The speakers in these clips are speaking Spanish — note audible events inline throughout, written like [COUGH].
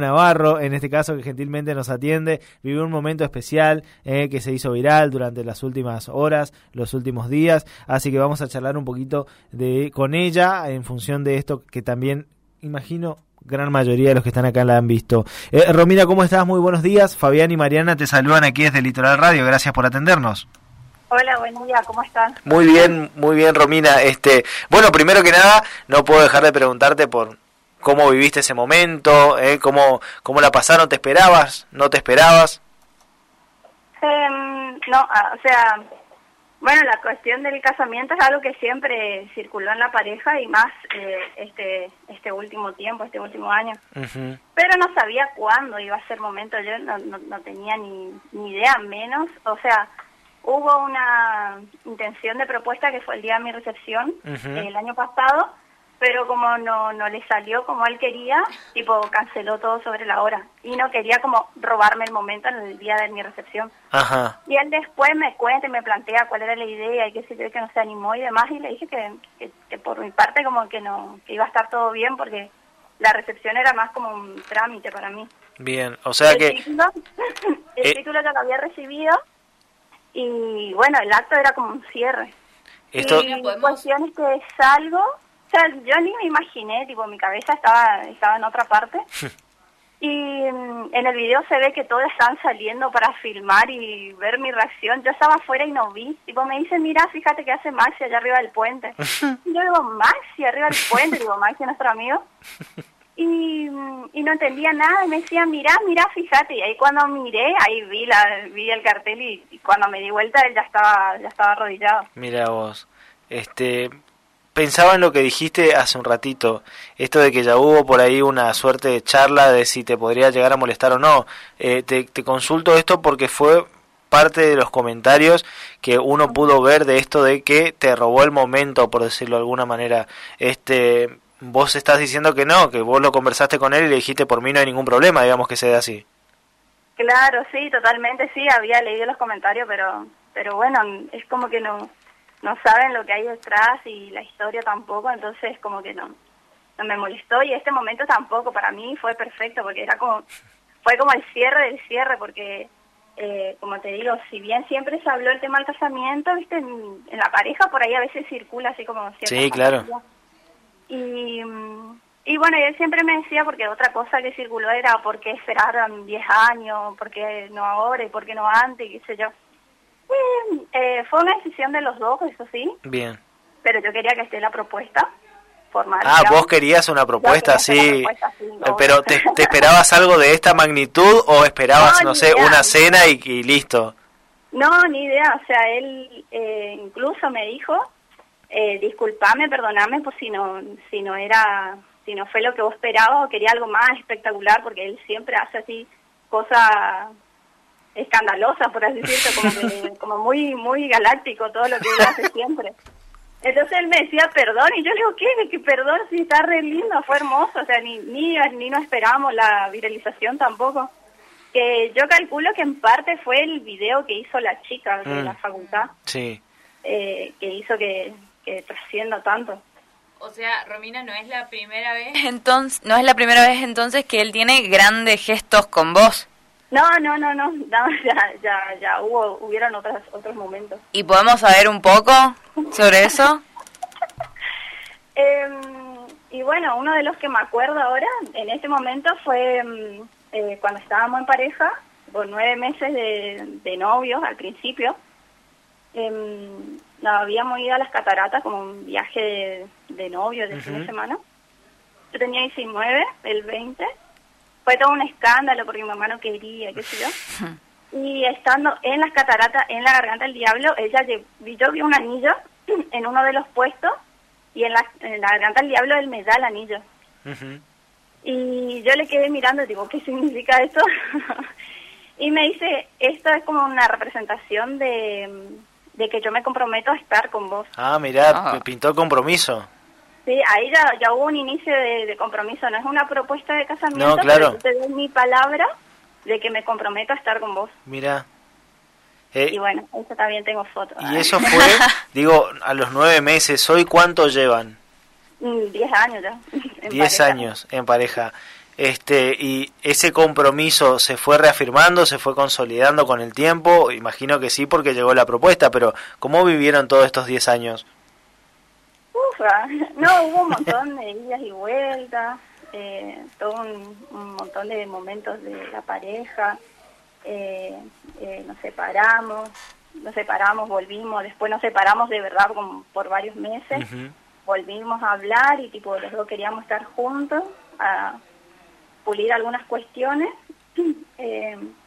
Navarro, en este caso que gentilmente nos atiende, vivió un momento especial eh, que se hizo viral durante las últimas horas, los últimos días, así que vamos a charlar un poquito de con ella en función de esto que también imagino gran mayoría de los que están acá la han visto. Eh, Romina, ¿cómo estás? Muy buenos días. Fabián y Mariana te saludan aquí desde Litoral Radio. Gracias por atendernos. Hola, buen día, ¿cómo están? Muy bien, muy bien, Romina. Este, bueno, primero que nada, no puedo dejar de preguntarte por cómo viviste ese momento, ¿Eh? ¿Cómo, cómo la pasaron, ¿te esperabas? ¿No te esperabas? Em, no, ah, o sea, bueno, la cuestión del casamiento es algo que siempre circuló en la pareja y más eh, este este último tiempo, este último año. Pero no sabía cuándo iba a ser momento, yo no, no, tenía ni, ni idea menos, o sea, hubo una intención de propuesta que fue el día de mi recepción el año pasado pero como no, no le salió como él quería, tipo canceló todo sobre la hora y no quería como robarme el momento en el día de mi recepción. Ajá. Y él después me cuenta y me plantea cuál era la idea y qué sé yo, que no se animó y demás y le dije que, que, por mi parte como que no, que iba a estar todo bien porque la recepción era más como un trámite para mí. Bien, o sea que... Título, [LAUGHS] el eh, título ya lo había recibido y bueno, el acto era como un cierre. Esto... Y cuestiones que salgo o sea, yo ni me imaginé, tipo, mi cabeza estaba, estaba en otra parte. [LAUGHS] y mm, en el video se ve que todos están saliendo para filmar y ver mi reacción. Yo estaba afuera y no vi. Tipo, me dice, mira, fíjate que hace Maxi allá arriba del puente. [LAUGHS] y yo digo, Maxi, arriba del puente. digo, Maxi, nuestro amigo. [LAUGHS] Y, mm, y no entendía nada. Y me decía, mira, mira, fíjate. Y ahí cuando miré, ahí vi la vi el cartel y, y cuando me di vuelta él ya estaba, ya estaba arrodillado. Mira vos. Este, pensaba en lo que dijiste hace un ratito, esto de que ya hubo por ahí una suerte de charla de si te podría llegar a molestar o no. Eh, te, consulto esto porque fue parte de los comentarios que uno pudo ver de esto de que te robó el momento, por decirlo de alguna manera. Este, vos estás diciendo que no, que vos lo conversaste con él y le dijiste por mí no hay ningún problema, digamos que sea así. Claro, sí, totalmente, sí, había leído los comentarios, pero, pero bueno, es como que no, no saben lo que hay detrás y la historia tampoco, entonces como que no, no me molestó y este momento tampoco para mí fue perfecto porque era como, fue como el cierre del cierre porque, eh, como te digo, si bien siempre se habló el tema del casamiento, viste, en, la pareja por ahí a veces circula así como Sí, claro. Y, y bueno, él siempre me decía, porque otra cosa que circuló era por qué esperaron 10 años, por qué no ahora y por qué no antes, qué sé yo. Eh, fue una decisión de los dos, eso sí. Bien. Pero yo quería que esté la propuesta formal. Ah, vos querías una propuesta, sí. Eh, pero ¿te, esperabas algo de esta magnitud o esperabas, no, sé, una cena y, listo? No, ni idea. O sea, él eh, incluso me dijo, eh, disculpame, perdoname, por si no, si no era, si no fue lo que vos esperabas o quería algo más espectacular, porque él siempre hace así cosas escandalosa, por así decirlo, como, [LAUGHS] como muy muy galáctico todo lo que él hace siempre. Entonces él me decía perdón y yo le digo, ¿qué? ¿Qué perdón? Si está re lindo, fue hermoso, o sea, ni, ni, ni no esperábamos la viralización tampoco. Que yo calculo que en parte fue el video que hizo la chica de la mm. facultad. Sí. Eh, que hizo que, que trascienda tanto. O sea, Romina, no es la primera vez. Entonces, no es la primera vez entonces que él tiene grandes gestos con vos. No, no, no, [LAUGHS] no, ya, ya, ya hubo, hubieron otros, otros momentos. ¿Y podemos saber un poco sobre eso? [LAUGHS] Em, y bueno, uno de los que me acuerdo ahora, en este momento, fue em, eh, cuando estábamos en pareja, por nueve meses de, de novios al principio. Eh, nos habíamos ido a las cataratas como un viaje de, de novios de fin de semana. Yo tenía 19, el 20 fue todo un escándalo porque mi mamá no quería, qué sé yo. [LAUGHS] Y estando en las cataratas, en la garganta del diablo, ella yo vi un anillo [CLEARS THROAT] en uno de los puestos y en la, garganta del diablo él me da el anillo. Y yo le quedé mirando y digo, ¿qué significa eso? [LAUGHS] y me dice, esto es como una representación de, que yo me comprometo a estar con vos. Ah, mira, me ah. pintó el compromiso. Sí, ahí ya, ya hubo un inicio de, compromiso, no es una propuesta de casamiento, no, claro. pero te doy mi palabra de que me comprometo a estar con vos. Mira. Eh, y bueno, eso también tengo fotos. Y eso fue, [LAUGHS] digo, a los nueve meses, ¿hoy cuánto llevan? Mm, diez años ya. [LAUGHS] Diez años en pareja. este, y ese compromiso se fue reafirmando, se fue consolidando con el tiempo, imagino que sí porque llegó la propuesta, pero ¿cómo vivieron todos estos 10 años? Ufa, [LAUGHS] no, hubo un montón de idas y vueltas, eh, todo un, montón de momentos de la pareja, eh, eh, nos separamos, nos separamos, volvimos, después nos separamos de verdad como por varios meses, volvimos a hablar y tipo los dos queríamos estar juntos a pulir algunas cuestiones. [CLEARS THROAT]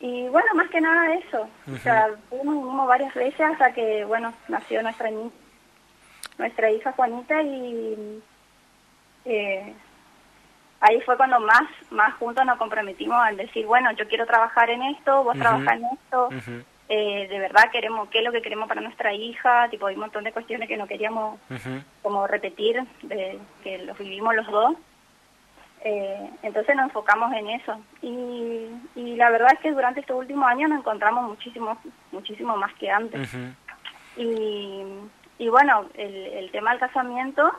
Y bueno, más que nada eso. O sea, fuimos varias veces hasta que, bueno, nació nuestra nuestra hija Juanita y eh, ahí fue cuando más más juntos nos comprometimos al decir, bueno, yo quiero trabajar en esto, vos trabajás en esto, eh, de verdad queremos, qué es lo que queremos para nuestra hija, tipo, hay un montón de cuestiones que no queríamos como repetir, de, que los vivimos los dos. Eh, entonces nos enfocamos en eso. Y, y la verdad es que durante estos últimos años nos encontramos muchísimo, muchísimo más que antes. y, y bueno, el, el tema del casamiento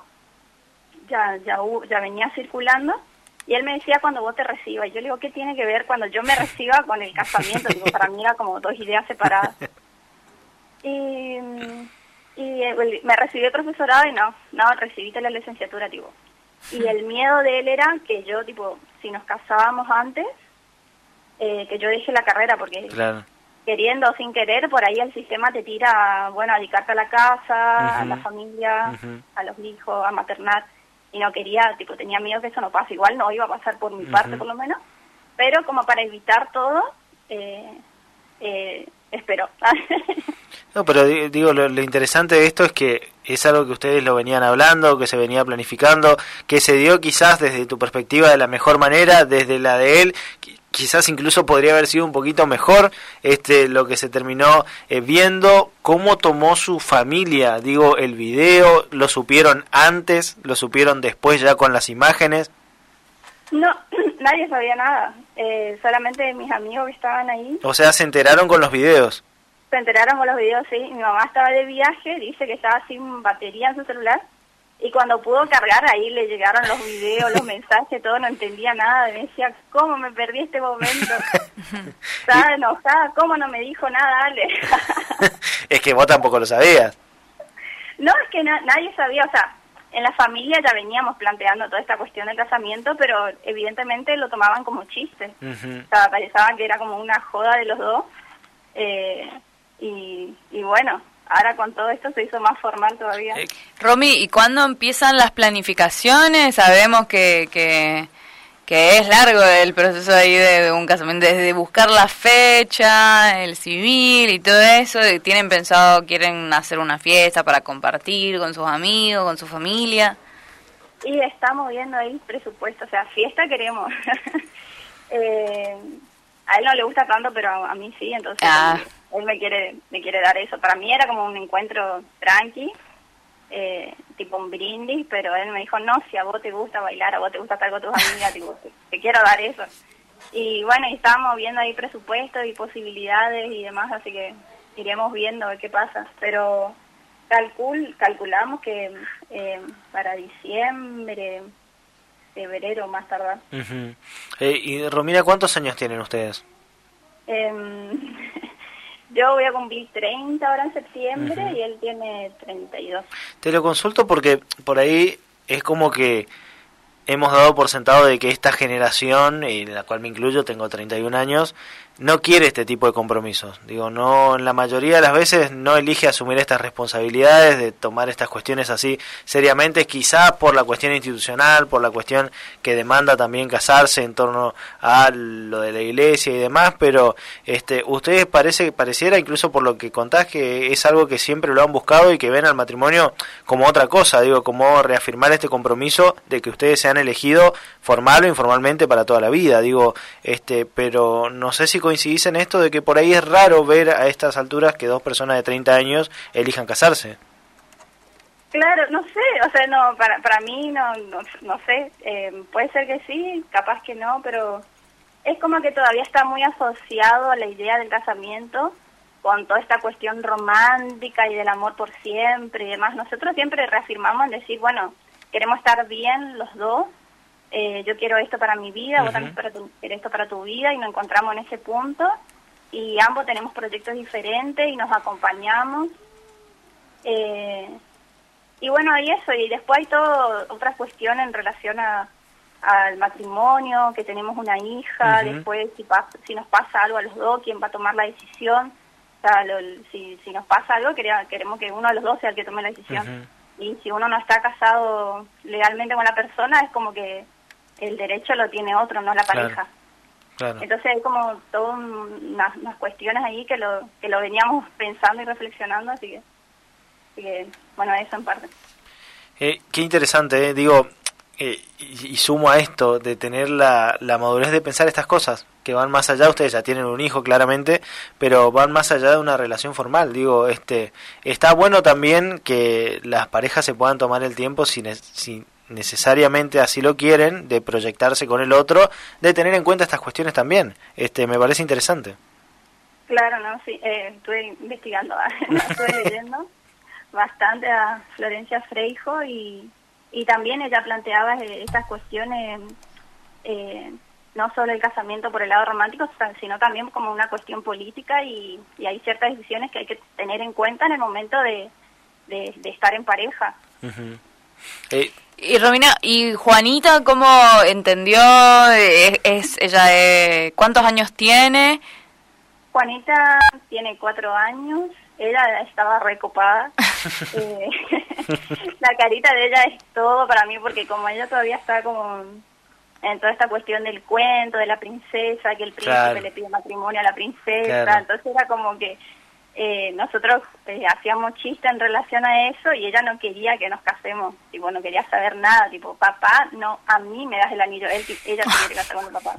ya, ya, ya venía circulando y él me decía cuando vos te recibas. Yo le digo, ¿qué tiene que ver cuando yo me reciba con el casamiento? Digo, para mí era como dos ideas separadas. Y, y me recibí el profesorado y no, no, recibiste la licenciatura, tipo. Y el miedo de él era que yo, tipo, si nos casábamos antes, eh, que yo deje la carrera, porque queriendo o sin querer, por ahí el sistema te tira, bueno, a dedicarte a la casa, a la familia, a los hijos, a maternar. Y no quería, tipo, tenía miedo que eso no pase. Igual no iba a pasar por mi parte, por lo menos, pero como para evitar todo, eh, eh, espero. [LAUGHS] no, pero digo, lo, interesante de esto es que es algo que ustedes lo venían hablando, que se venía planificando, que se dio quizás desde tu perspectiva de la mejor manera, desde la de él, quizás incluso podría haber sido un poquito mejor este lo que se terminó eh, viendo cómo tomó su familia. Digo el video lo supieron antes lo supieron después ya con las imágenes no [CLEARS THROAT] nadie sabía nada. Eh, solamente mis amigos que estaban ahí. O sea se enteraron con los videos se enteraron con los videos sí. Mi mamá estaba de viaje dice que estaba sin batería en su celular y cuando pudo cargar, ahí le llegaron los videos, los [LAUGHS] mensajes, todo, no entendía nada. Me decía, ¿cómo me perdí este momento? [LAUGHS] Estaba enojada, ¿cómo no me dijo nada, Ale? [LAUGHS] es que vos tampoco lo sabías. No, es que nadie sabía, o sea, en la familia ya veníamos planteando toda esta cuestión del casamiento, pero evidentemente lo tomaban como chiste. O sea, pensaban que era como una joda de los dos. Eh, y, y bueno, ahora con todo esto se hizo más formal todavía. Eh, Romy, ¿y cuándo empiezan las planificaciones? Sabemos que, que, es largo el proceso ahí de, un casamiento, desde buscar la fecha, el civil y todo eso. ¿Tienen pensado, quieren hacer una fiesta para compartir con sus amigos, con su familia? Y estamos viendo ahí presupuesto, o sea, fiesta queremos. [LAUGHS] eh, a él no le gusta tanto, pero a, mí sí, entonces ah. él, me quiere me quiere dar eso. Para mí era como un encuentro tranqui, eh, tipo un brindis, pero él me dijo, no, si a vos te gusta bailar, a vos te gusta estar con tus amigas, tipo, te, quiero dar eso. Y bueno, y estábamos viendo ahí presupuestos y posibilidades y demás, así que iremos viendo qué pasa. Pero calcul calculamos que eh, para diciembre febrero más tardar. Eh, y Romina, ¿cuántos años tienen ustedes? Em, [LAUGHS] yo voy a cumplir 30 ahora en septiembre y él tiene 32. Te lo consulto porque por ahí es como que hemos dado por sentado de que esta generación, en la cual me incluyo, tengo 31 años, no quiere este tipo de compromisos. Digo, no, en la mayoría de las veces no elige asumir estas responsabilidades de tomar estas cuestiones así seriamente, quizás por la cuestión institucional, por la cuestión que demanda también casarse en torno a lo de la iglesia y demás, pero este, ustedes parece pareciera incluso por lo que contás que es algo que siempre lo han buscado y que ven al matrimonio como otra cosa, digo, como reafirmar este compromiso de que ustedes se han elegido formal o informalmente para toda la vida, digo, este, pero no sé si coincidís en esto de que por ahí es raro ver a estas alturas que dos personas de 30 años elijan casarse. Claro, no sé, o sea, no, para, para mí no, no, sé, eh, puede ser que sí, capaz que no, pero es como que todavía está muy asociado a la idea del casamiento con toda esta cuestión romántica y del amor por siempre y demás. Nosotros siempre reafirmamos en decir, bueno, queremos estar bien los dos eh, yo quiero esto para mi vida, vos también para tu, esto para tu vida y nos encontramos en ese punto y ambos tenemos proyectos diferentes y nos acompañamos. Eh, y bueno, y eso, y después hay todo otras cuestiones en relación a, al matrimonio, que tenemos una hija, después si, si nos pasa algo a los dos, quién va a tomar la decisión. O sea, si, si nos pasa algo, queremos que uno de los dos sea el que tome la decisión. Y si uno no está casado legalmente con la persona, es como que el derecho lo tiene otro, no la pareja. Entonces hay como todas unas, cuestiones ahí que lo, que lo veníamos pensando y reflexionando, así que, bueno, eso en parte. Eh, qué interesante, eh. digo, eh, y, sumo a esto de tener la, la madurez de pensar estas cosas, que van más allá, ustedes ya tienen un hijo claramente, pero van más allá de una relación formal. Digo, este está bueno también que las parejas se puedan tomar el tiempo sin, sin necesariamente así lo quieren, de proyectarse con el otro, de tener en cuenta estas cuestiones también. Este, me parece interesante. Claro, no, sí, eh, estuve investigando, [LAUGHS] estuve leyendo bastante a Florencia Freijo y, y también ella planteaba eh, estas cuestiones, eh, no solo el casamiento por el lado romántico, sino también como una cuestión política y, y hay ciertas decisiones que hay que tener en cuenta en el momento de, de, estar en pareja. Y Romina, ¿y Juanita cómo entendió? ¿Es, ella de, ¿Cuántos años tiene? Juanita tiene cuatro años, ella estaba recopada. [LAUGHS] eh, [LAUGHS] la carita de ella es todo para mí porque como ella todavía está como en toda esta cuestión del cuento, de la princesa, que el príncipe le pide matrimonio a la princesa, entonces era como que eh, nosotros eh, hacíamos chistes en relación a eso y ella no quería que nos casemos, tipo, no quería saber nada, tipo, papá, no, a mí me das el anillo, Él, ella se quiere casar con el papá.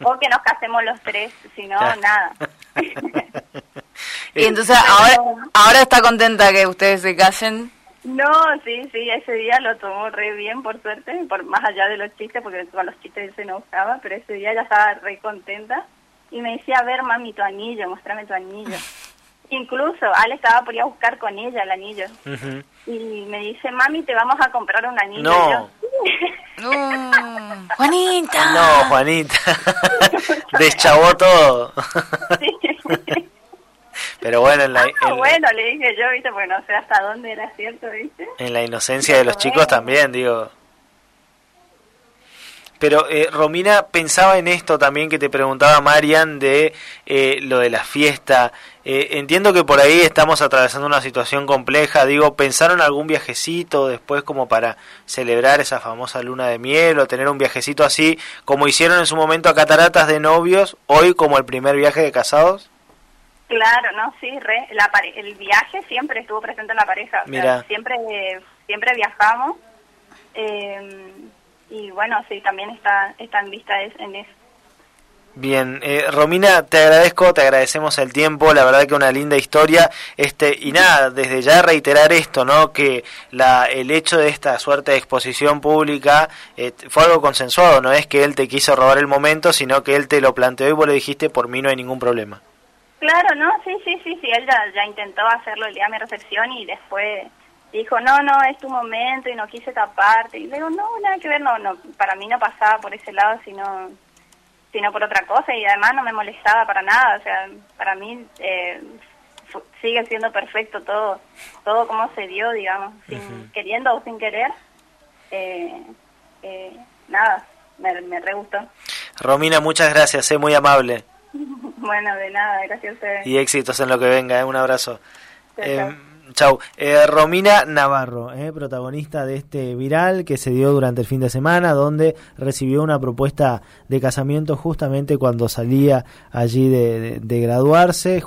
[LAUGHS] o que nos casemos los tres, si no, nada. [LAUGHS] y entonces ahora, ahora está contenta que ustedes se casen. No, sí, sí, ese día lo tomó re bien, por suerte, por más allá de los chistes, porque con los chistes se enojaba, pero ese día ya estaba re contenta y me decía, a ver, mami, tu anillo, muéstrame tu anillo. Incluso Ale estaba por ir a buscar con ella el anillo. Y me dice, mami, te vamos a comprar un anillo. No. Juanita. No, Juanita. [LAUGHS] Deschavó todo. [LAUGHS] Pero bueno, en la, ah, bueno, le dije yo, viste, porque no sé hasta dónde era cierto, viste. En la inocencia de los chicos también, digo. Pero eh, Romina pensaba en esto también que te preguntaba Marian de eh, lo de la fiesta. Eh, entiendo que por ahí estamos atravesando una situación compleja. Digo, ¿pensaron algún viajecito después como para celebrar esa famosa luna de miel o tener un viajecito así como hicieron en su momento a Cataratas de novios, hoy como el primer viaje de casados? Claro, no, sí, re, la el viaje siempre estuvo presente en la pareja. Mira. siempre, siempre viajamos. Eh, y bueno, sí, también está, está en vista en eso. Bien, eh, Romina, te agradezco, te agradecemos el tiempo, la verdad que una linda historia, este y nada, desde ya reiterar esto, ¿no? Que la, el hecho de esta suerte de exposición pública eh, fue algo consensuado, no es que él te quiso robar el momento, sino que él te lo planteó y vos le dijiste por mí no hay ningún problema. Claro, no, sí, sí, sí, sí, él ya, ya intentó hacerlo el día de mi recepción y después dijo, no, no, es tu momento y no quise taparte. Y le digo, no, nada que ver, no, no, para mí no pasaba por ese lado, sino, sino por otra cosa y además no me molestaba para nada. O sea, para mí eh, sigue siendo perfecto todo, todo como se dio, digamos, sin, queriendo o sin querer. Eh, eh, nada, me, me re gustó. Romina, muchas gracias, sé muy amable. [LAUGHS] bueno, de nada, gracias a ustedes. Y éxitos en lo que venga, un abrazo. Chau. Eh, Romina Navarro, eh, protagonista de este viral que se dio durante el fin de semana, donde recibió una propuesta de casamiento justamente cuando salía allí de, de graduarse.